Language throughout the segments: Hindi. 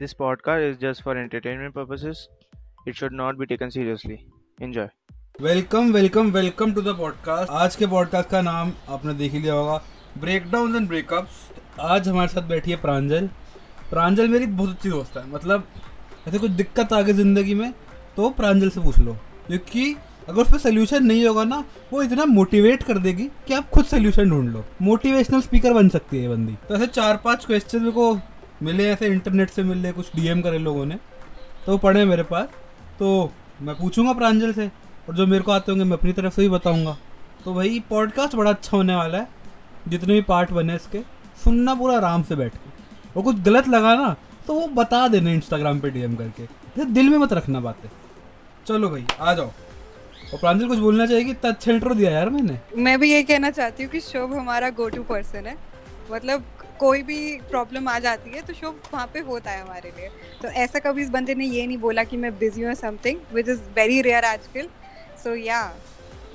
This podcast is just for entertainment purposes. It should not be taken seriously. Enjoy. Welcome welcome welcome to the podcast आज के पॉडकास्ट का नाम आपने देख ही लिया होगा। ब्रेकडाउन एंड ब्रेकअप्स आज हमारे साथ बैठी है प्रांजल। प्रांजल मेरी बहुत अच्छी दोस्त है। मतलब ऐसे कुछ दिक्कत आ गई ज़िंदगी में तो प्रांजल से पूछ लो। क्योंकि अगर उस पर सोल्यूशन नहीं होगा ना, वो इतना मोटिवेट कर देगी कि आप खुद सोल्यूशन ढूंढ लो। मोटिवेशनल स्पीकर बन सकती है बंदी। तो ऐसे चार पाँच क्वेश्चन मेरे को मिले ऐसे इंटरनेट से मिले कुछ डीएम करे लोगों ने तो वो पढ़े मेरे पास। तो मैं पूछूँगा प्रांजल से, और जो मेरे को आते होंगे मैं अपनी तरफ़ से ही बताऊँगा। तो भाई पॉडकास्ट बड़ा अच्छा होने वाला है, जितने भी पार्ट बने इसके, सुनना पूरा आराम से बैठ के। और कुछ गलत लगा ना तो वो बता देना इंस्टाग्राम पे डीएम करके। दिल में मत रखना बातें। चलो भाई, आ जाओ। और प्रांजल, कुछ बोलना चाहिए इतना अच्छा इंट्रो दिया यार मैंने? मैं भी ये कहना चाहती हूँ कि शुभ हमारा गो टू पर्सन है। मतलब कोई भी प्रॉब्लम आ जाती है तो शुभ वहाँ पे होता है हमारे लिए। तो ऐसा कभी इस बंदे ने ये नहीं बोला कि मैं बिज़ी हूँ something which is very rare आजकल। So yeah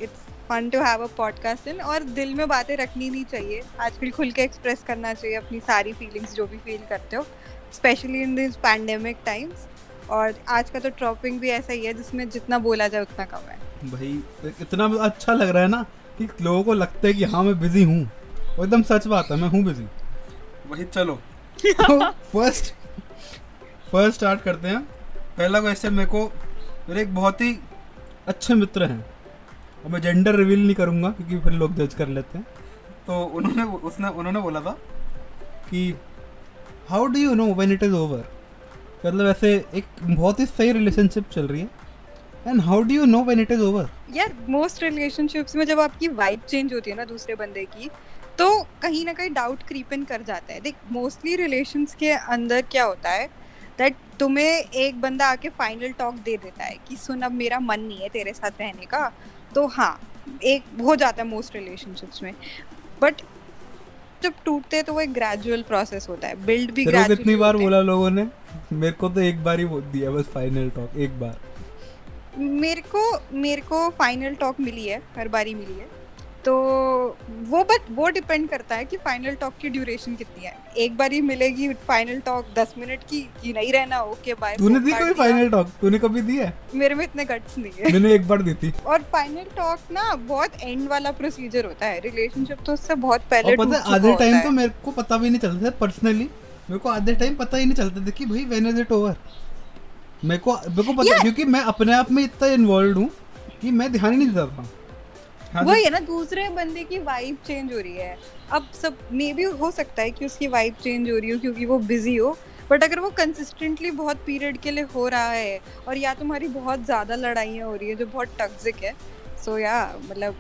it's fun to have a podcast in और दिल में बातें रखनी नहीं चाहिए। आजकल खुल के एक्सप्रेस करना चाहिए अपनी सारी फीलिंग्स जो भी फील करते हो specially in this pandemic times और आज का तो ट्रॉपिंग भी ऐसा ही है, जिसमें जितना बोला जाए उतना कम है। भाई, इतना अच्छा लग रहा है ना कि लोगों को लगता है कि हाँ मैं बिज़ी हूँ। एकदम सच बात है, मैं हूँ बिज़ी वही चलो। फ़र्स्ट फ़र्स्ट स्टार्ट करते हैं। पहला क्वेश्चन मेरे को मेरे एक बहुत ही अच्छे मित्र हैं। और मैं जेंडर रिवील नहीं करूँगा क्योंकि फिर लोग जज कर लेते हैं। तो उन्होंने उसने उन्होंने बोला था कि how do you know when it is over मतलब ऐसे एक बहुत ही सही रिलेशनशिप चल रही है। And how do you know when it is over यार मोस्ट रिलेशनशिप्स में जब आपकी वाइब चेंज होती है ना दूसरे बंदे की तो कहीं ना कहीं डाउट क्रीप इन कर जाता है। देख मोस्टली रिलेशंस के अंदर क्या होता है दैट तुम्हें एक बंदा आके फाइनल टॉक दे देता है कि सुन अब मेरा मन नहीं है तेरे साथ रहने का। तो हाँ एक हो जाता है मोस्ट रिलेशनशिप्स में। बट जब टूटते हैं तो वो एक ग्रेजुअल प्रोसेस होता है। बिल्ड भी ग्रेजुअली कितनी बार बोला लोगों ने मेरे को तो एक बार ही बोल दिया बस फाइनल टॉक एक बार। मेरे को मेरे को फाइनल टॉक मिली है हर बारी मिली है। तो वो बट वो डिपेंड करता है कि फाइनल टॉक की ड्यूरेशन कितनी है। एक बारी मिलेगी फाइनल टॉक दस मिनट की कि नहीं रहना ओके बाय तूने दी कोई फाइनल टॉक तूने कभी दी है? मेरे में इतने गट्स नहीं है। मैंने एक बार दी थी। और फाइनल टॉक ना बहुत एंड वाला प्रोसीजर होता है। रिलेशनशिप तो उससे बहुत पहले और पता है आधे टाइम तो मेरे को पता भी नहीं चलता पर्सनली मेरे को आधे टाइम पता ही नहीं चलता था कि भाई व्हेन इज़ इट ओवर मेरे को मेरे को पता क्योंकि मैं अपने आप में इतना इन्वॉल्व हूँ कि मैं ध्यान ही नहीं देता था। हाँ वही है ना, दूसरे बंदे की वाइब चेंज हो रही है। अब सब मे भी हो सकता है कि उसकी वाइब चेंज हो रही हो क्योंकि वो बिज़ी हो बट अगर वो कंसिस्टेंटली बहुत पीरियड के लिए हो रहा है और या तुम्हारी बहुत ज़्यादा लड़ाइयाँ हो रही है जो बहुत टॉक्सिक है सो या मतलब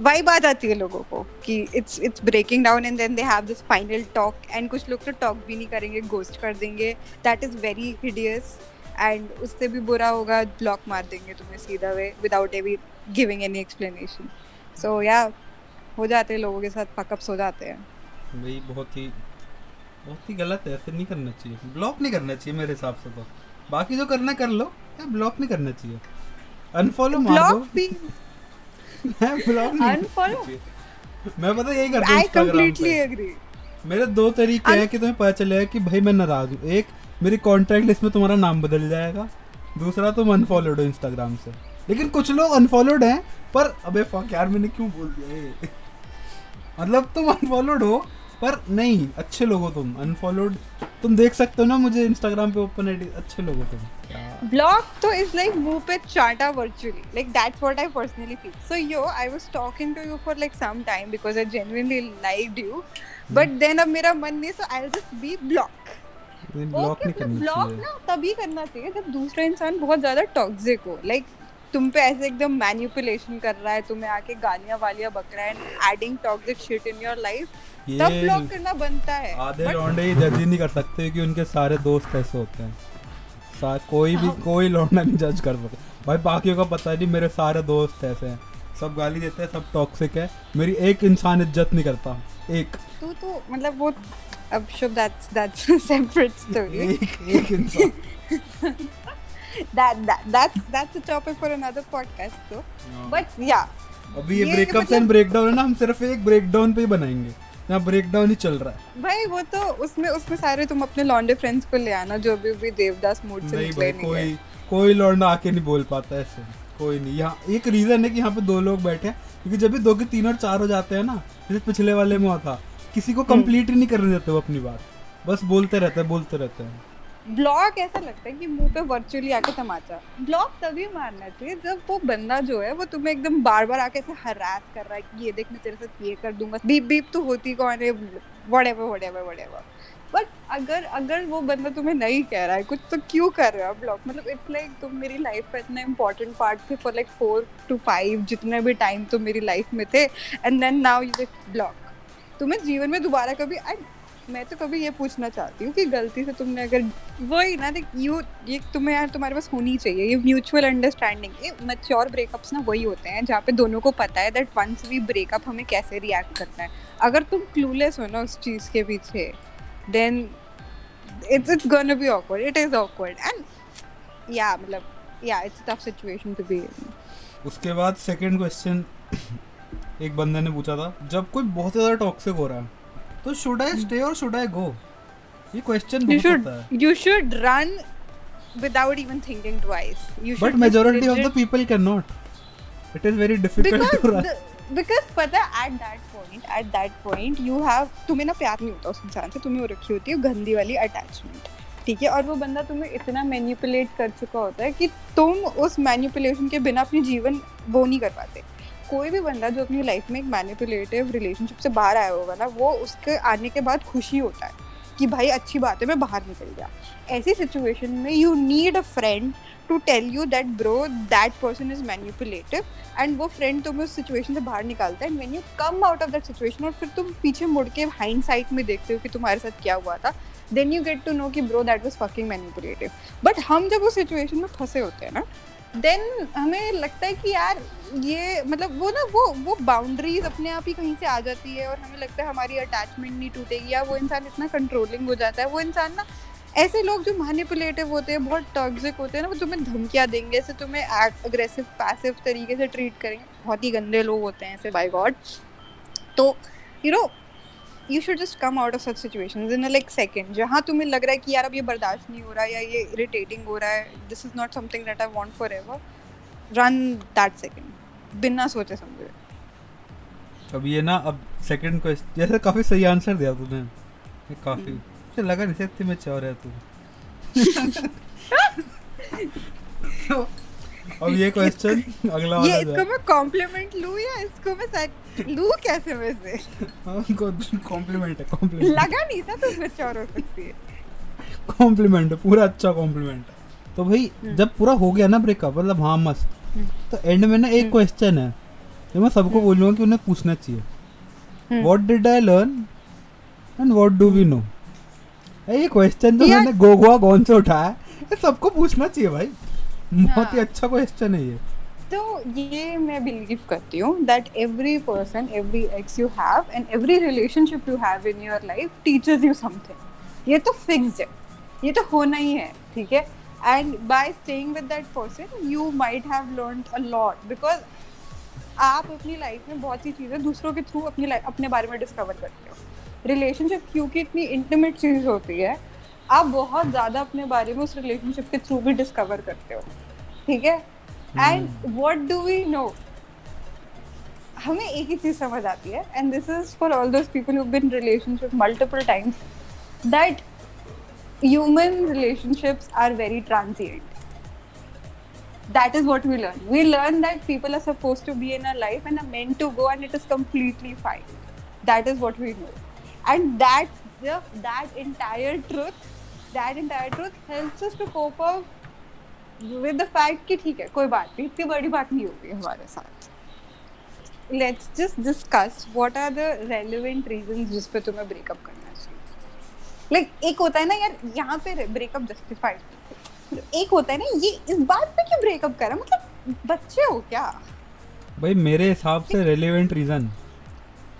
वाइब आ जाती है लोगों को कि it's it's breaking down and then they have this final talk and कुछ लोग तो टॉक भी नहीं करेंगे गोस्ट कर देंगे। That is very hideous and उससे भी बुरा होगा ब्लॉक मार देंगे तुम्हें सीधा way without even giving any explanation so yeah हो जाते हैं लोगों के साथ फकअप्स हो जाते हैं. भाई बहुत ही बहुत ही गलत है ऐसे नहीं करना चाहिए. ब्लॉक नहीं करना चाहिए मेरे हिसाब से तो. बाकी जो करना कर लो ब्लॉक नहीं करना चाहिए. अनफॉलो मार दो. ब्लॉक भी मैं ब्लॉक नहीं? चाहिए। मैं पता यही करता हूँ आई कंप्लीटली एग्री मेरे दो तरीके हैं कि तुम्हें पता चलेगा कि भाई मैं नाराज़ हूँ. एक मेरी कॉन्टैक्ट लिस्ट में तुम्हारा नाम बदल जाएगा। दूसरा तुम अनफॉलोड हो इंस्टाग्राम से। लेकिन कुछ लोग अनफॉलोड हैं पर अबे फक यार मैंने क्यों बोल दिया ये? मतलब तुम अनफॉलोड हो पर नहीं अच्छे लोग हो तुम। अनफॉलोड तुम देख सकते हो ना मुझे इंस्टाग्राम पे ओपन आईडी अच्छे लोग हो तुम। ब्लॉक तो इज़ लाइक मुँह पे चाटा virtually like that's what I personally feel. So yo I was talking to you for like some time because I genuinely liked you. But then अब मेरा मन नहीं so I'll just be block नहीं करना ब्लॉक ना तभी करना चाहिए जब दूसरा इंसान बहुत ज़्यादा टॉक्सिक हो। लाइक तुम पे ऐसे एकदम मैनिपुलेशन कर रहा है तुम्हें आके गालियाँ वालियाँ बक रहा है adding toxic shit in your life तब ब्लॉक करना बनता है। आधे लौंडे ही जज ही नहीं कर सकते कि उनके सारे दोस्त ऐसे होते हैं। कोई भी कोई लौंडा नहीं जज कर सकता। भाई बाकियों का पता नहीं मेरे सारे दोस्त ऐसे हैं। सब गाली देते हैं सब टॉक्सिक है। मेरी एक इंसान इज़्ज़त नहीं करता। एक। तू तो मतलब वो अब Shubh that's that's separate story एक एक that that that's that's a topic for another podcast though. हाँ। but yeah. अभी ये ये ब्रेकअप मतलब- एंड ब्रेकडाउन है ना हम सिर्फ़ एक ब्रेकडाउन पे ही बनाएँगे। यहाँ ब्रेक डाउन ही चल रहा है। भाई वो तो उसमें उसमें सारे तुम अपने लॉन्डे फ्रेंड्स को ले आना जो भी भी देवदास मूड से नहीं निकले नहीं कोई कोई लौंडा आके नहीं बोल पाता ऐसे। कोई नहीं। यहाँ एक रीजन है कि यहाँ पे दो लोग बैठे हैं क्योंकि जब भी दो के तीन और चार हो जाते हैं ना जैसे पिछले वाले में हुआ था किसी को कंप्लीट ही नहीं करने देते वो अपनी बात। बस बोलते रहते हैं बोलते रहते हैं। ब्लॉक ऐसा लगता है कि मुँह पे वर्चुअली आके तमाचा। ब्लॉक तभी मारना चाहिए जब वो बंदा जो है वो तुम्हें एकदम बार बार आके ऐसे हरास कर रहा है कि ये देख मैं तेरे साथ ये कर दूँगा। बीप बीप तो होती कौन है? वडेवर वडेवर वडेवर बट अगर अगर वो बंदा तुम्हें नहीं कह रहा है कुछ तो क्यों कर रहे हो ब्लॉक? मतलब इट्स लाइक तुम मेरी लाइफ का इतना इंपॉर्टेंट पार्ट थे for like four to five जितने भी टाइम तुम मेरी लाइफ में थे and then now you block. तुम्हें जीवन में दोबारा कभी आई मैं तो कभी ये पूछना चाहती हूँ कि गलती से तुमने अगर, वही ना, देख यू ये तुम्हें यार, तुम्हारे पास होनी चाहिए, ये म्यूचुअल अंडरस्टैंडिंग ये मैच्योर ब्रेकअप्स ना वही होते हैं, जहाँ पे दोनों को पता है दैट वंस वी ब्रेकअप हमें कैसे रिएक्ट करना है। अगर तुम क्लूलेस हो ना उस चीज़ के पीछे then it's it's gonna be awkward it is awkward and या मतलब या it's tough situation to be उसके बाद सेकंड क्वेश्चन एक बंदे ने पूछा था जब कोई बहुत ज़्यादा टॉक्सिक हो रहा है तो शुड आई स्टे और शुड आई गो ये क्वेश्चन बहुत should होता है। you should run without even thinking twice. You should but just majority of legit- the people can not it is very difficult because to run the, because पता है at that point at that point you have तुम्हें ना प्यार नहीं होता उस इंसान से तुम्हें वो रखी होती है गंदी वाली अटैचमेंट ठीक है? और वो बंदा तुम्हें इतना मैनिपुलेट कर चुका होता है कि तुम उस मैनिपुलेशन के बिना अपनी जीवन वो नहीं कर पाते। कोई भी बंदा जो अपनी लाइफ में एक मैनिपुलेटिव रिलेशनशिप से बाहर आया होगा ना, वो उसके आने के बाद खुशी होता है कि भाई अच्छी बात है, मैं बाहर निकल गया। ऐसी सिचुएशन में you need a friend to tell you that bro that person is manipulative and वो फ्रेंड तुम्हें उस सिचुएशन से बाहर निकालता है। And when you come out of that situation और फिर तुम पीछे मुड़ के हाइंड साइड में देखते हो कि तुम्हारे साथ क्या हुआ था then you get to know कि bro that was fucking manipulative but हम जब उस सिचुएशन में फंसे होते हैं ना देन हमें लगता है कि यार ये मतलब वो ना वो वो बाउंड्रीज अपने आप ही कहीं से आ जाती है और हमें लगता है हमारी अटैचमेंट नहीं टूटेगी या वो इंसान इतना कंट्रोलिंग हो जाता है। वो इंसान ना ऐसे लोग जो मैनिपुलेटिव होते हैं बहुत टॉक्सिक होते हैं ना वो तुम्हें धमकियाँ देंगे ऐसे तुम्हें अग्रेसिव पैसिव तरीके से ट्रीट करेंगे। बहुत ही गंदे लोग होते हैं ऐसे। बाई गॉड तो you know you should just come out of such situation in like second जहाँ तुम्हें लग रहा है कि यार अब ये बर्दाश्त नहीं हो रहा है या ये इरिटेटिंग हो रहा है this is not something that I want forever run that second बिना सोचे समझे। अब ये ना अब सेकंड क्वेश्चन जैसे काफ़ी सही आंसर दिया तूने। काफ़ी। मुझे लगा नहीं सकती मैं चौर है तू। तो अब ये क्वेश्चन अगला वाला ये इसको मैं कॉम्प्लीमेंट लूँ या इसको मैं सच लूँ कैसे में से कॉम्प्लीमेंट है कॉम्प्लीमेंट लगा नहीं था तो मैच्योर हो सकती है। कॉम्प्लीमेंट है पूरा अच्छा कॉम्प्लीमेंट है तो भाई जब पूरा हो गया ना ब्रेकअप मतलब हाँ मस्त। हम्म। तो एंड में ना एक क्वेश्चन है जो मैं सबको बोलूँगा कि उन्हें पूछना चाहिए। हम्म। What did I learn and what do we know ये क्वेश्चन यार- मैंने गोगोआ कौन से उठाया सबको पूछना चाहिए भाई। बहुत ही हाँ। अच्छा क्वेश्चन है ये। तो ये मैं बिलीव करती हूँ that every person every ex you have and every relationship you have in your life teachers you something ये तो फिक्स्ड है। ये तो होना ही है ठीक है? And by staying with that person you might have learn a lot because आप अपनी लाइफ में बहुत सी चीज़ें दूसरों के थ्रू अपनी लाइफ अपने बारे में डिस्कवर करते हो। रिलेशनशिप क्योंकि इतनी इंटीमेट चीज़ होती है आप बहुत ज़्यादा अपने बारे में उस रिलेशनशिप के थ्रू भी डिस्कवर करते हो ठीक है? And what do we know हमें एक ही चीज़ समझ आती है and this is for all those people been relationship multiple times that human relationship are very transient that is what we learn we learn that people are suppose to be in our life and a meant to go and it is completely fine that is what we know and that that entire truth that entire truth helps us to cope up with the fact कि ठीक है कोई बात नहीं इतनी बड़ी बात नहीं होगी हमारे साथ। Let's just discuss what are the relevant reasons जिस पे तुम्हें ब्रेकअप करना चाहिए। लाइक like, एक होता है ना यार यहाँ पे ब्रेकअप जस्टिफाइड एक होता है ना ये इस बात पे क्यों ब्रेकअप करा? मतलब बच्चे हो क्या? भाई मेरे हिसाब से रेलिवेंट रीज़न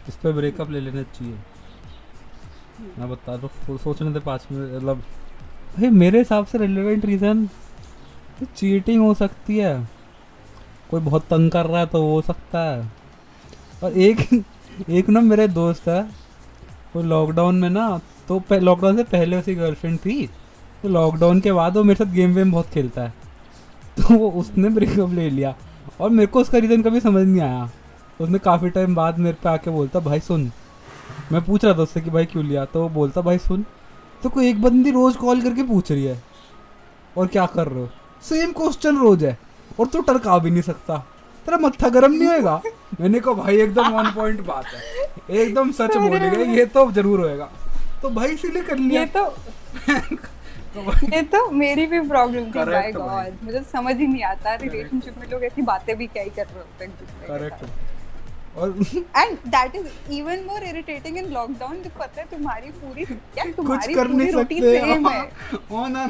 इस पे ब्रेकअप ले लेना चाहिए। मैं बता दो सोचने दे पाँच मिनट मतलब भाई, मेरे हिसाब से रिलेवेंट रीज़न चीटिंग हो सकती है। कोई बहुत तंग कर रहा है तो हो सकता है। और एक एक ना मेरे दोस्त है, वो लॉकडाउन में ना तो लॉकडाउन से पहले उसकी गर्लफ्रेंड थी तो लॉकडाउन के बाद वो मेरे साथ गेम वेम बहुत खेलता है। तो वो उसने ब्रेकअप ले लिया। और मेरे को उसका रीज़न कभी समझ नहीं आया। उसने काफ़ी टाइम बाद मेरे पे आके बोलता, भाई सुन। मैं पूछ रहा था उससे कि, भाई क्यों लिया? तो वो बोलता, भाई सुन तो कोई एक बंदी रोज़ कॉल करके पूछ रही है और क्या कर रहे हो? सेम क्वेश्चन रोज है और तू तो टरका भी नहीं सकता। तेरा मत्था गर्म नहीं होएगा? मैंने कहा भाई एकदम ऑन पॉइंट बात है। एकदम सच बोलेगा ये तो ज़रूर होएगा। तो भाई इसीलिए कर लिया। ये तो ये तो मेरी भी प्रॉब्लम थी बाय गॉड मुझे समझ ही नहीं आता रिलेशनशिप में लोग ऐसी बातें भी क्या ही कर रहे होते हैं करेक्ट। और and that is even more irritating in lockdown तो पता है तुम्हारी पूरी क्या तुम्हारी कुछ कर नहीं सकते। सेम है। ओना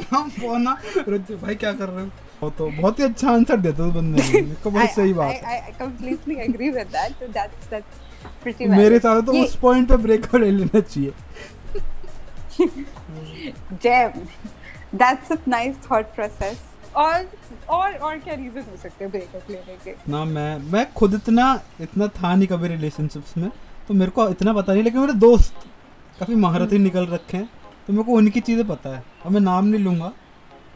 ना रुचि भाई क्या कर रहे हो? वो तो बहुत ही अच्छा आंसर देते उस बंदे को बहुत सही बात है। I, I, I completely agree with that. So that's that's मेरे साथ तो उस पॉइंट पे ब्रेकअप ले लेना चाहिए। Jam. That's a nice thought process. और और और क्या रीजन हो सकते हैं ब्रेकअप लेने के? ना मैं मैं खुद इतना इतना था नहीं कभी रिलेशनशिप्स में तो मेरे को इतना पता नहीं लेकिन मेरे दोस्त काफ़ी महारथी निकल रखे हैं तो मेरे को उनकी चीज़ें पता है। अब मैं नाम नहीं लूँगा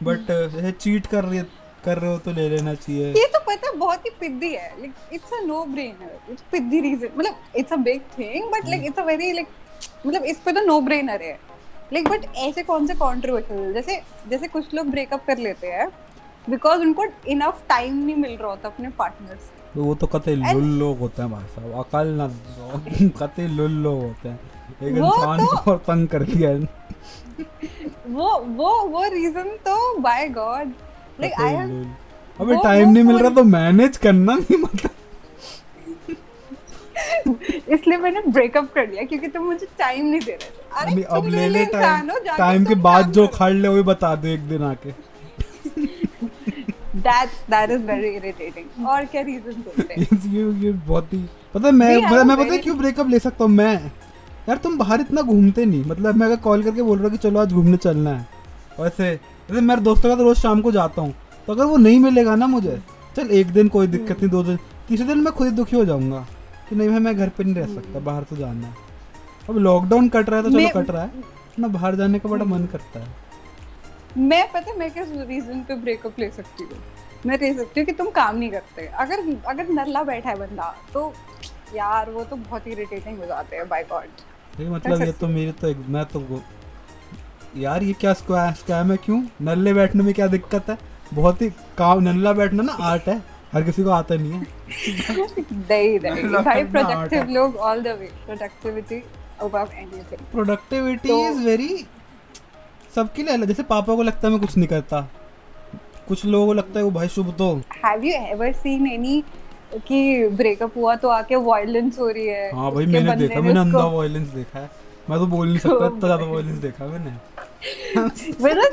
बट जैसे चीट कर रही कर रहे हो तो ले लेना चाहिए। ये तो पता बहुत ही पिद्दी है like it's a no brainer it's पिद्दी reason मतलब it's a big thing but like it's a very like मतलब इस पे तो नो ब्रेनर है। लाइक बट ऐसे कौन से कंट्रोवर्शियल जैसे जैसे कुछ लोग ब्रेकअप कर लेते हैं बिकॉज़ उनको इनफ टाइम नहीं मिल रहा होता अपने पार्टनर से। तो वो तो कतई And- लुल लोग होते हैं भाई साहब अकल ना कतई लुल लोग होते हैं। एक इंसान तो- को और तंग कर दिया है। वो वो वो रीजन तो by god like I have अबे टाइम नहीं मिल रहा तो मैनेज करना नहीं मतलब। इसलिए मैंने ब्रेकअप कर लिया क्योंकि तुम मुझे टाइम नहीं दे रहे थे। अरे अब ले ले टाइम टाइम के बाद जो खड़ ले वो भी बता दो एक दिन आके. और क्या होते हैं? ये ये बहुत ही पता मैं पता मैं पता क्यों ब्रेकअप ले सकता हूँ? मैं यार तुम बाहर इतना घूमते नहीं। मतलब मैं अगर कॉल करके बोल रहा हूँ कि चलो आज घूमने चलना है। वैसे जैसे मेरे दोस्तों का तो रोज शाम को जाता हूँ। तो अगर वो नहीं मिलेगा ना मुझे चल एक दिन कोई दिक्कत नहीं दो दिन तीसरे दिन मैं खुद दुखी हो जाऊँगा। कि नहीं भाई मैं घर पे नहीं रह सकता बाहर तो जाना है। अब लॉकडाउन कट रहा है तो चलो कट रहा है। ना बाहर जाने का बड़ा मन करता है। मैं पता है मैं किस रीजन पे ब्रेकअप ले सकती हूँ? मैं ले सकती हूँ कि तुम काम नहीं करते। अगर अगर नल्ला बैठा है बंदा तो यार वो तो बहुत इरिटेटिंग हो जाते हैं बाय गॉड ये मतलब ये तो मेरी तो मैं तो यार ये क्या स्कैम है क्यों? नल्ले बैठने में क्या दिक्कत है? बहुत ही काम नल्ला बैठना ना आर्ट है। हर किसी को आता नहीं है। दही दही भाई प्रोडक्टिव लोग all the way productivity above anything productivity is very सबके लिए जैसे पापा को लगता है मैं कुछ नहीं करता। कुछ लोगों को लगता है वो भाई शुभ तो। Have you ever seen any कि ब्रेकअप हुआ तो आके वायलेंस हो रही है? हाँ भाई मैंने देखा मैंने अंधा वायलेंस देखा है। मैं तो बोल नहीं सकता इतना ज़्यादा वायलेंस देखा मैंने। मतलब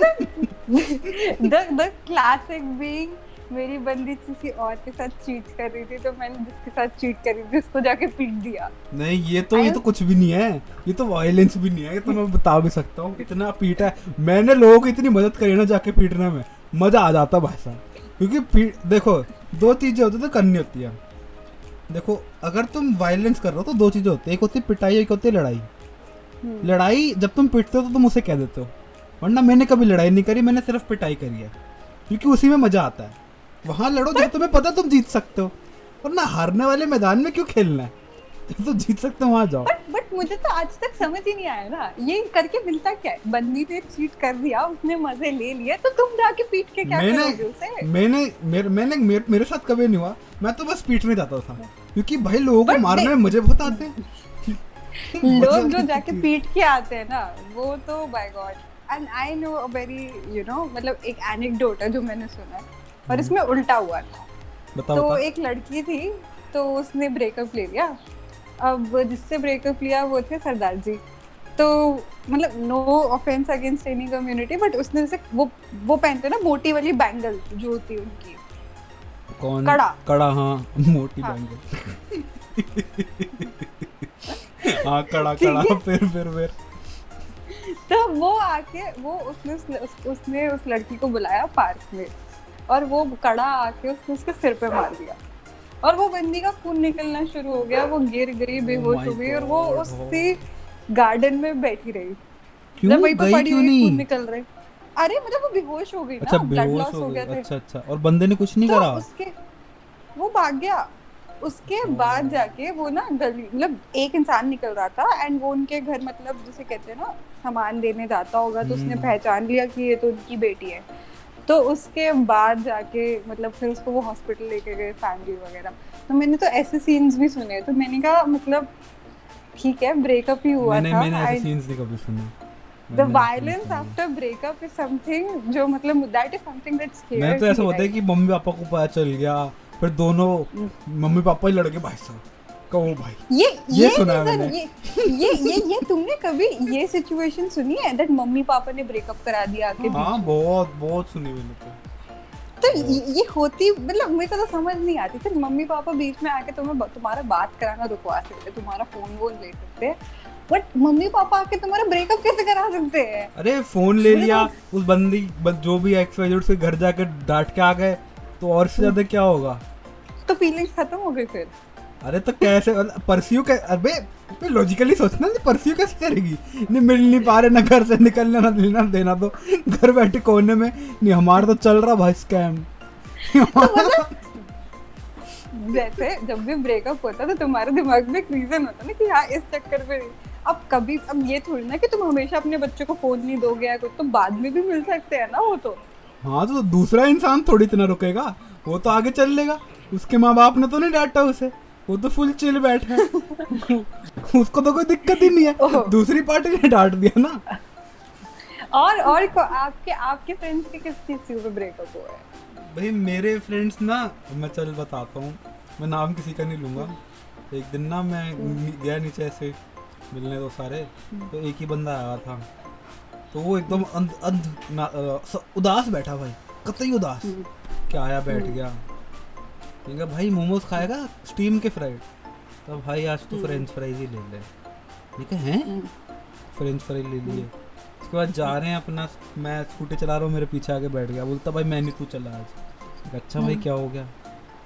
द द क्लासिक बीइंग मेरी बंदी किसी और के साथ चीट कर रही थी तो मैंने जिसके साथ चीट कर थी उसको जाके पीट दिया। नहीं ये तो ये तो कुछ भी नहीं है। ये तो वायलेंस भी नहीं है ये तो मैं बता भी सकता हूँ। इतना पीटा है। मैंने लोगों की इतनी मदद करी ना जाके पीटने में। मज़ा आ जाता भाई साहब। क्योंकि देखो दो चीज़ें होती तो करनी होती है। देखो अगर तुम वायलेंस कर रहे हो तो दो चीज़ें होती है। एक होती है पिटाई एक होती है लड़ाई। हम्म। लड़ाई जब तुम पिटते हो तो तुम उसे कह देते हो। वरना मैंने कभी लड़ाई नहीं करी मैंने सिर्फ़ पिटाई करी है। क्योंकि उसी में मज़ा आता है। वहाँ लड़ो जब तुम्हें पता तुम जीत सकते हो। और ना हारने वाले मैदान में क्यों खेलना है? जब तुम जीत सकते हो वहाँ जाओ। बट बट मुझे तो आज तक समझ ही नहीं आया ना। ये करके मिलता क्या है? बंदी ने चीट कर दिया उसने मज़े ले लिए तो तुम जाके पीट के क्या मैंने करोगे उसे? मैंने मेरे मैंने मेरे, मेरे साथ कभी नहीं हुआ। मैं तो बस पीटने जाता था। क्योंकि भाई लोगों को मारने में मुझे बहुत आते हैं। लोग जो जाके। पीट के आते हैं ना वो तो by god and I know a very you know मतलब एक एनेक्डोट है जो मैंने सुना है। और इसमें उल्टा हुआ था। बताओ तो बताओ। एक लड़की थी तो उसने ब्रेकअप ले लिया। अब जिससे ब्रेकअप लिया वो थे सरदार जी। तो मतलब no offense against any community but उसने जैसे वो वो पहनते ना मोटी वाली बैंगल जो होती है उनकी। कौन? कड़ा। कड़ा हाँ मोटी हाँ। बैंगल हाँ कड़ा कड़ा फिर फिर फिर। तो वो आके वो उसने उस, उस, उसने उस लड़की को बुलाया पार्क में। और वो कड़ा आके उसने उसके सिर पे मार दिया। और वो बंदी का खून निकलना शुरू हो गया वो गिर गई बेहोश हो गई और वो God, उससे गार्डन में बैठी रही। क्यों? वहीं पे गई पड़ी क्यों हुई खून निकल रहे। अरे मतलब वो बेहोश हो गई अच्छा ना ब्लड लॉस हो गया अच्छा अच्छा। और बंदे ने कुछ नहीं तो करा? उसके वो भाग गया। उसके बाद जाके वो ना गली मतलब एक इंसान निकल रहा था एंड वो उनके घर मतलब जैसे कहते हैं ना सामान देने जाता होगा तो उसने हम्म। पहचान लिया कि ये तो उनकी बेटी है। तो उसके बाद जाके मतलब फिर उसको वो हॉस्पिटल लेके गए फैमिली वगैरह। तो मैंने तो ऐसे सीन्स भी सुने तो मैंने कहा मतलब ठीक है ब्रेकअप ही हुआ मैंने था। मैंने ऐसे सीन्स नहीं कभी सुने। The violence after breakup is something जो मतलब दैट इज़ समथिंग दैट सुने। मैं तो ऐसा होता है कि मम्मी पापा को पता चल गया फिर दोनों हम्म। मम्मी पापा ही लड़के भाई साहब। कहो भाई। ये ये ये सुना है मैंने। ये ये ये ये तुमने कभी ये सिचुएशन सुनी है? दैट मम्मी पापा ने ब्रेकअप करा दिया आके हाँ बहुत बहुत सुनी मैंने तो। तो ये होती मतलब मेरे को तो समझ नहीं आती। थी मम्मी पापा बीच में आके तुम्हें तुम्हारा बात कराना रुकवा सकते तुम्हारा फ़ोन वोन ले सकते। बट मम्मी पापा आके तुम्हारा ब्रेकअप कैसे करा सकते हैं? अरे फ़ोन ले लिया उस बंदी जो भी एक्स वाई उसके घर जाकर डांट के आ गए तो और से ज़्यादा क्या होगा? तो फीलिंग्स खत्म हो गई फिर? अरे तो कैसे? परस्यू कै अबे लॉजिकली सोचना नहीं परस्यू कैसे करेगी? नहीं मिल नहीं पा रहे ना घर से निकलना ना लेना देना तो। घर बैठे कोने में नहीं हमारा तो चल रहा भाई स्कैम जैसे जब भी ब्रेकअप होता तो तुम्हारे दिमाग में एक रीजन होता ना कि हाँ इस चक्कर में अब कभी अब ये थोड़ी ना कि तुम हमेशा अपने बच्चे को फ़ोन नहीं दोगे या कुछ तो बाद में भी मिल सकते हैं ना वो तो। हाँ तो दूसरा इंसान थोड़ी इतना रुकेगा वो तो आगे चल लेगा। उसके माँ बाप ने तो नहीं डांटा उसे। वो तो फुल चिल बैठा है। उसको तो कोई दिक्कत ही नहीं है। दूसरी पार्टी ने डांट दिया ना। और और को, आपके आपके फ्रेंड्स के किस चीज़ पे ब्रेकअप हुआ है? भाई मेरे फ्रेंड्स ना मैं चल बताता हूँ। मैं नाम किसी का नहीं लूँगा। एक दिन ना मैं गया नीचे ऐसे मिलने तो सारे। तो एक ही बंदा आया था। तो वो एकदम अंध अंध स- उदास बैठा भाई। कतई उदास। क्या आया बैठ गया। मैंने कहा भाई मोमोज खाएगा स्टीम के फ्राइड तो भाई आज तो फ्रेंच फ्राइज ही ले ले। मैंने कहा हैं? फ्रेंच फ्राइज ले लिए। उसके बाद जा रहे हैं अपना मैं स्कूटी चला रहा हूँ मेरे पीछे आके बैठ गया। बोलता भाई मैं नहीं तू चला आज। अच्छा भाई क्या हो गया?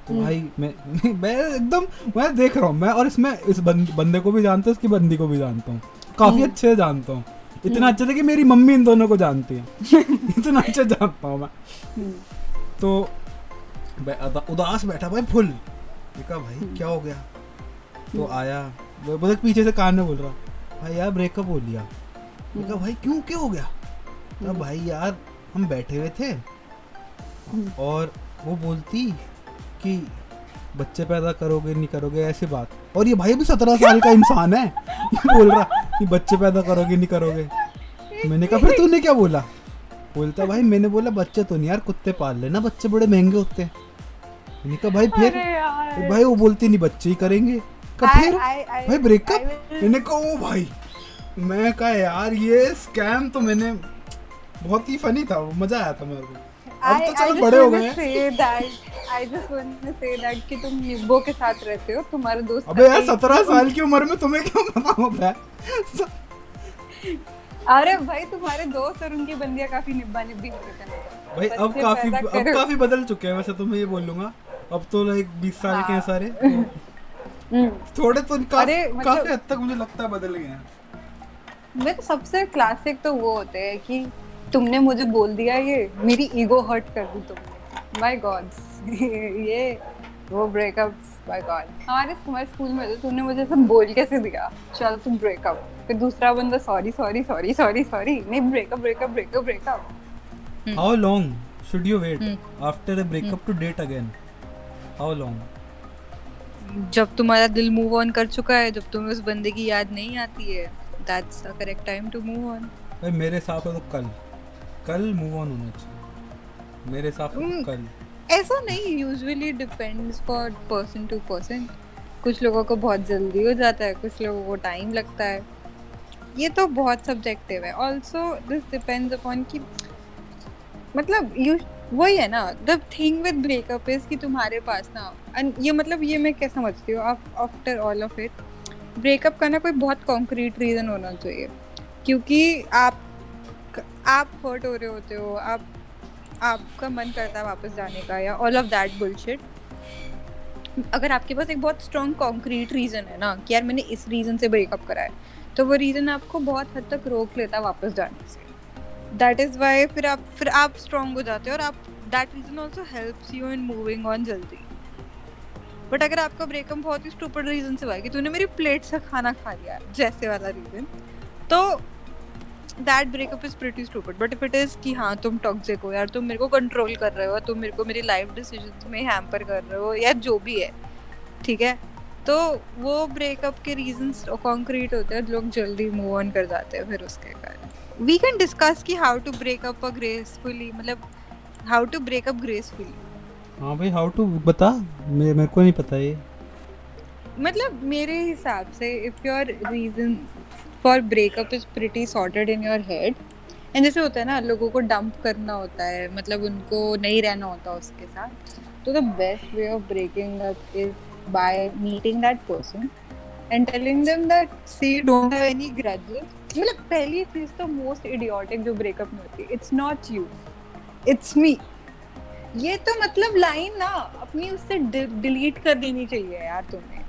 तो भाई मैं मैं एकदम मैं देख रहा हूँ मैं और इसमें इस बंदे को भी जानता हूँ इसकी बंदी को भी जानता हूँ। काफ़ी अच्छे से जानता हूँ। इतना अच्छा से कि मेरी मम्मी इन दोनों को जानती है। इतना अच्छा जानता हूँ मैं। तो उदास बैठा भाई फुल। कहा भाई क्या हो गया? तो आया। वो बोले पीछे से कान में बोल रहा भाई यार ब्रेकअप हो लिया। मैं कहा भाई क्यों क्या हो गया? कहा भाई यार हम बैठे हुए थे। और वो बोलती कि बच्चे पैदा करोगे नहीं करोगे ऐसी बात। और ये भाई भी सत्रह साल का इंसान है। ये बोल रहा कि बच्चे पैदा करोगे नहीं करोगे। मैंने कहा फिर तूने क्या बोला? बोलता भाई मैंने बोला बच्चे तो नहीं यार कुत्ते पाल लेना बच्चे बड़े महँगे होते हैं। मैंने कहा भाई फिर? तो भाई वो बोलती नहीं बच्चे ही करेंगे। कहा फिर? भाई ब्रेकअप मैंने कहा ओ भाई। मैं कहा यार ये स्कैम तो मैंने बहुत ही फनी था मज़ा आया था मेरे को। अब I- तो चलो बड़े हो गए हैं। that- I just wanna say that कि तुम निब्बो के साथ रहते हो तुम्हारे दोस्त अबे यार कभी- सत्रह साल की उम्र में तुम्हें क्या पता होता है? अरे भाई तुम्हारे दोस्त और उनकी बंदियाँ काफ़ी निब्बा निब्बी हो। रहे भाई अब काफ़ी अब काफ़ी बदल चुके हैं वैसे तो मैं ये बोलूँगा अब तो लाइक बीस साल के हैं हाँ। सारे। तो हम्म। थोड़े तो काफ़ी अरे, मतलब- काफ़ी हद तक मुझे लगता है बदल गए हैं। मैं तो सबसे क्लासिक तो वो होते हैं कि तुमने मुझे बोल दिया ये मेरी ईगो हर्ट कर दी तुमने। माय गॉड ये वो ब्रेकअप्स बाय गॉड हमारे हमारे स्कूल में तो तूने मुझे सब बोल कैसे दिया? चल तुम ब्रेकअप फिर दूसरा बंदा sorry sorry sorry sorry sorry नहीं breakup breakup breakup breakup how long should you wait after a breakup to date again how long जब तुम्हारा दिल मूव ऑन कर चुका है जब तुम्हें उस बंदे की याद नहीं आती है that's the correct time to move on भाई मेरे हिसाब से तो कल। कल मूव ऑन होना चाहिए। मेरे हिसाब से तो हम्म। कल। ऐसा नहीं usually depends for person to person कुछ लोगों को बहुत जल्दी हो जाता है, कुछ लोगों को टाइम लगता है। ये तो बहुत सब्जेक्टिव है। ऑल्सो दिस डिपेंड्स अपॉन कि मतलब यू वही है ना the thing with breakup is कि तुम्हारे पास ना, and ये मतलब ये मैं क्या समझती हूँ after all of it breakup का ना कोई बहुत कॉन्क्रीट रीज़न होना चाहिए। क्योंकि आप आप हर्ट हो रहे होते हो, आप आपका मन करता है वापस जाने का या ऑल ऑफ़ दैट बुलशिट अगर आपके पास एक बहुत स्ट्रॉन्ग कॉन्क्रीट रीज़न है ना कि यार मैंने इस रीज़न से ब्रेकअप करा है तो वो रीजन आपको बहुत हद तक रोक लेता है वापस जाने से. दैट इज़ वाई फिर आप फिर आप स्ट्रांग हो जाते हो और आप that reason also helps you in moving on जल्दी. बट अगर आपका ब्रेकअप बहुत ही स्टूपिड रीजन से हुआ है कि तूने मेरी प्लेट से खाना खा लिया, जैसे वाला रीजन तो that breakup is pretty stupid but if it is कि हाँ तुम टॉक्सिक हो यार तुम मेरे को कंट्रोल कर रहे हो तुम मेरे को मेरी लाइफ डिसीज़न में हैम्पर कर रहे हो या जो भी है ठीक है? तो वो ब्रेकअप के रीजंस कॉन्क्रीट होते हैं लोग जल्दी मूव ऑन कर जाते हैं फिर उसके कारण। वी कैन डिस्कस कि how to break up a gracefully मतलब how to break up gracefully हाँ भाई हाउ टू बता? मे- मेरे को नहीं पता ये। मतलब मेरे हिसाब से if your reason for breakup is pretty sorted in your head and जैसे होता है ना, लोगों को डंप करना होता है मतलब उनको नहीं रहना होता उसके साथ। तो the best way of breaking up is by meeting that person and telling them that see don't have any grudges मतलब पहली चीज़ तो मोस्ट इडियोटिक जो ब्रेकअप में होती है it's not you it's me ये तो मतलब लाइन ना, अपनी उससे डिलीट कर देनी चाहिए यार तुम्हें।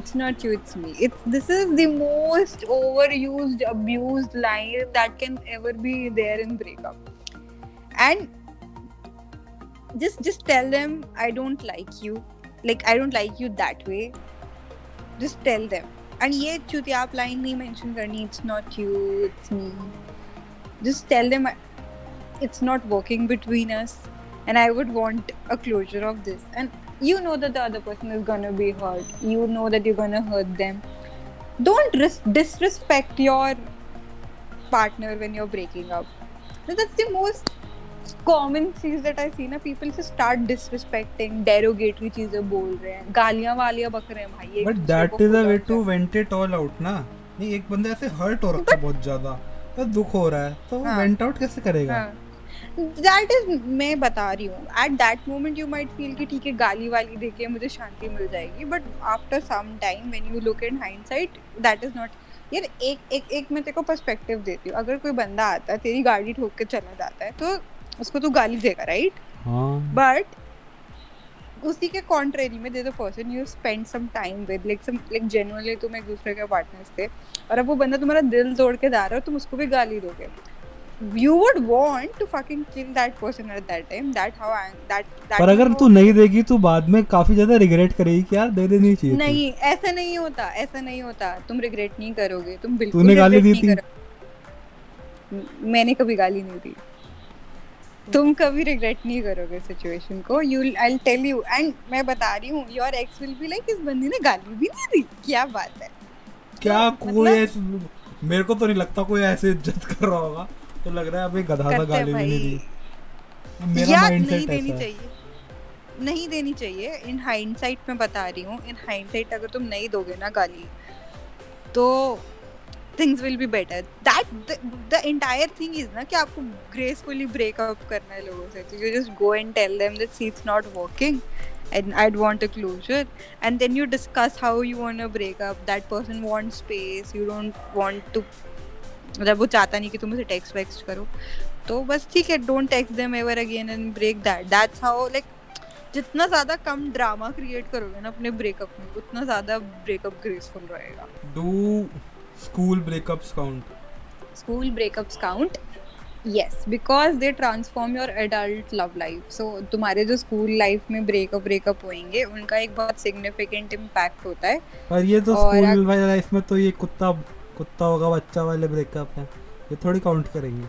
it's not you it's me. It's this is the most overused abused line that can ever be there in breakup. And just just tell them i don't like you. Like i don't like you that way. Just tell them. And yet chuti aap line nahi mention it's not you it's me. Just tell them it's not working between us and i would want a closure of this. And you know that the other person is gonna be hurt you know that you're gonna hurt them don't ris- disrespect your partner when you're breaking up that's the most common cheese that I see ना people से start disrespecting derogatory चीज़ें बोल रहे हैं गालियाँ वालियाँ बक रहे हैं भाई but that is a way to vent it all out ना नहीं एक बंदा ऐसे हर्ट हो रखा है बहुत ज़्यादा तो दुख हो रहा है तो हाँ। वेंट आउट कैसे करेगा दैट इज़ मैं बता रही हूँ। At that moment you might feel कि ठीक है गाली वाली देके मुझे शांति मिल जाएगी but after some time when you look in hindsight that is not यार एक एक एक मैं तेरे को पर्सपेक्टिव देती हूँ। अगर कोई बंदा आता है तेरी गाड़ी ठोक के चला जाता है तो उसको तू गाली देगा राइट हाँ। बट उसी के कॉन्ट्रेरी में they the person you spend some time with like some like genuinely तुम एक दूसरे के पार्टनर्स थे और अब वो बंदा तुम्हारा दिल तोड़ के जा रहा है तुम उसको भी गाली दोगे। You would want to fucking kill that person at that time. That how I, that that पर अगर तू नहीं देगी तो बाद में काफ़ी ज़्यादा रिग्रेट करेगी कि यार दे देनी चाहिए। नहीं ऐसा नहीं होता ऐसा नहीं होता। तुम रिग्रेट नहीं करोगे तुम बिल्कुल तूने गाली दी थी? मैंने कभी गाली नहीं दी। तुम कभी रिग्रेट नहीं करोगे सिचुएशन को। You I tell you and मैं बता रही हूँ your ex will be like इस बंदी ने गाली भी नहीं दी। क्या बात है? क्या तो कोई मतलब- मेरे को तो नहीं लगता कोई ऐसे इज़्ज़त कर रहा होगा। तो लग रहा है अबे गधा सा गाली भी नहीं दी मेरा यार माइंड नहीं देनी है। चाहिए। नहीं देनी चाहिए। इन हाइंडसाइट में बता रही हूँ इन हाइंडसाइट अगर तुम नहीं दोगे ना गाली तो things will be better that the entire thing is ना कि आपको ग्रेसफुली ब्रेकअप करना है लोगों से। तो you just go and tell them that see it's not working and I'd want a closure. And then you discuss how you want to break up. That person wants space. You don't want to मतलब वो चाहता नहीं कि तुम उसे टेक्स्ट वेक्स्ट करो। तो बस ठीक है don't text them ever again and break that that's how like जितना ज़्यादा कम ड्रामा क्रिएट करोगे ना अपने ब्रेकअप में उतना ज़्यादा ब्रेकअप ग्रेसफुल रहेगा। Do school breakups count school breakups count yes because they transform your adult love life so तुम्हारे जो स्कूल लाइफ में ब्रेकअप ब्रेकअप होंगे उनका एक बहुत सिग्निफिकेंट इम्पैक्ट होता है। पर ये तो स्कूल लाइफ में तो ये कुत्ता कुत्ता होगा, बच्चा वाले ब्रेकअप है। ये थोड़ी काउंट करेंगे।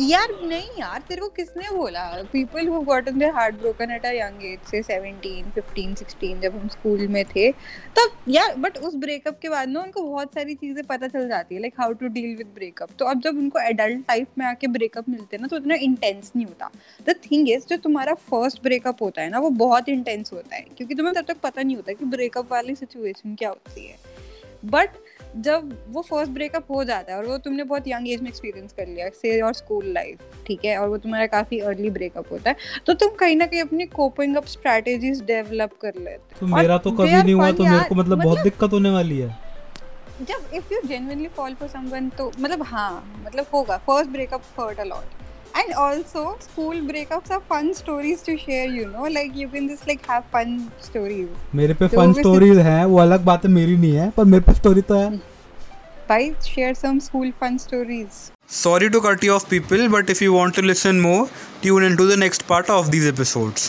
यार, नहीं यार, तेरे को किसने बोला? People who gotten their heart broken at a young age से 17 15 16 जब हम स्कूल में थे, तब यार बट उस ब्रेकअप के बाद ना उनको बहुत सारी चीज़ें पता चल जाती है like how to deal with breakup तो अब जब उनको एडल्ट लाइफ में आके ब्रेकअप मिलते हैं ना तो इतना इंटेंस नहीं होता। द थिंग इज़ जो तुम्हारा फ़र्स्ट ब्रेकअप होता है ना, वो बहुत इंटेंस होता है, क्योंकि तुम्हें तब तक पता नहीं होता कि ब्रेकअप वाली सिचुएशन क्या होती है। बट जब वो फ़र्स्ट ब्रेकअप हो जाता है और वो तुमने बहुत यंग एज में एक्सपीरियंस कर लिया से और स्कूल लाइफ ठीक है? और वो तुम्हारा काफ़ी अर्ली ब्रेकअप होता है तो तुम कहीं ना कहीं अपनी कोपिंग अप स्ट्रेटेजीज डेवलप कर लेते तो मेरा तो कभी नहीं हुआ तो मेरे को मतलब बहुत दिक्कत होने वाली है। जब if you genuinely fall for someone तो मतलब हाँ मतलब होगा first breakup hurt a lot and also school breakups are fun stories to share you know like you can just like have fun stories मेरे पे fun stories हैं वो अलग बात है मेरी नहीं है पर मेरे पे स्टोरी तो है guys share some school fun stories Sorry to cut you off, people, but if you want to listen more, tune into the next part of these episodes.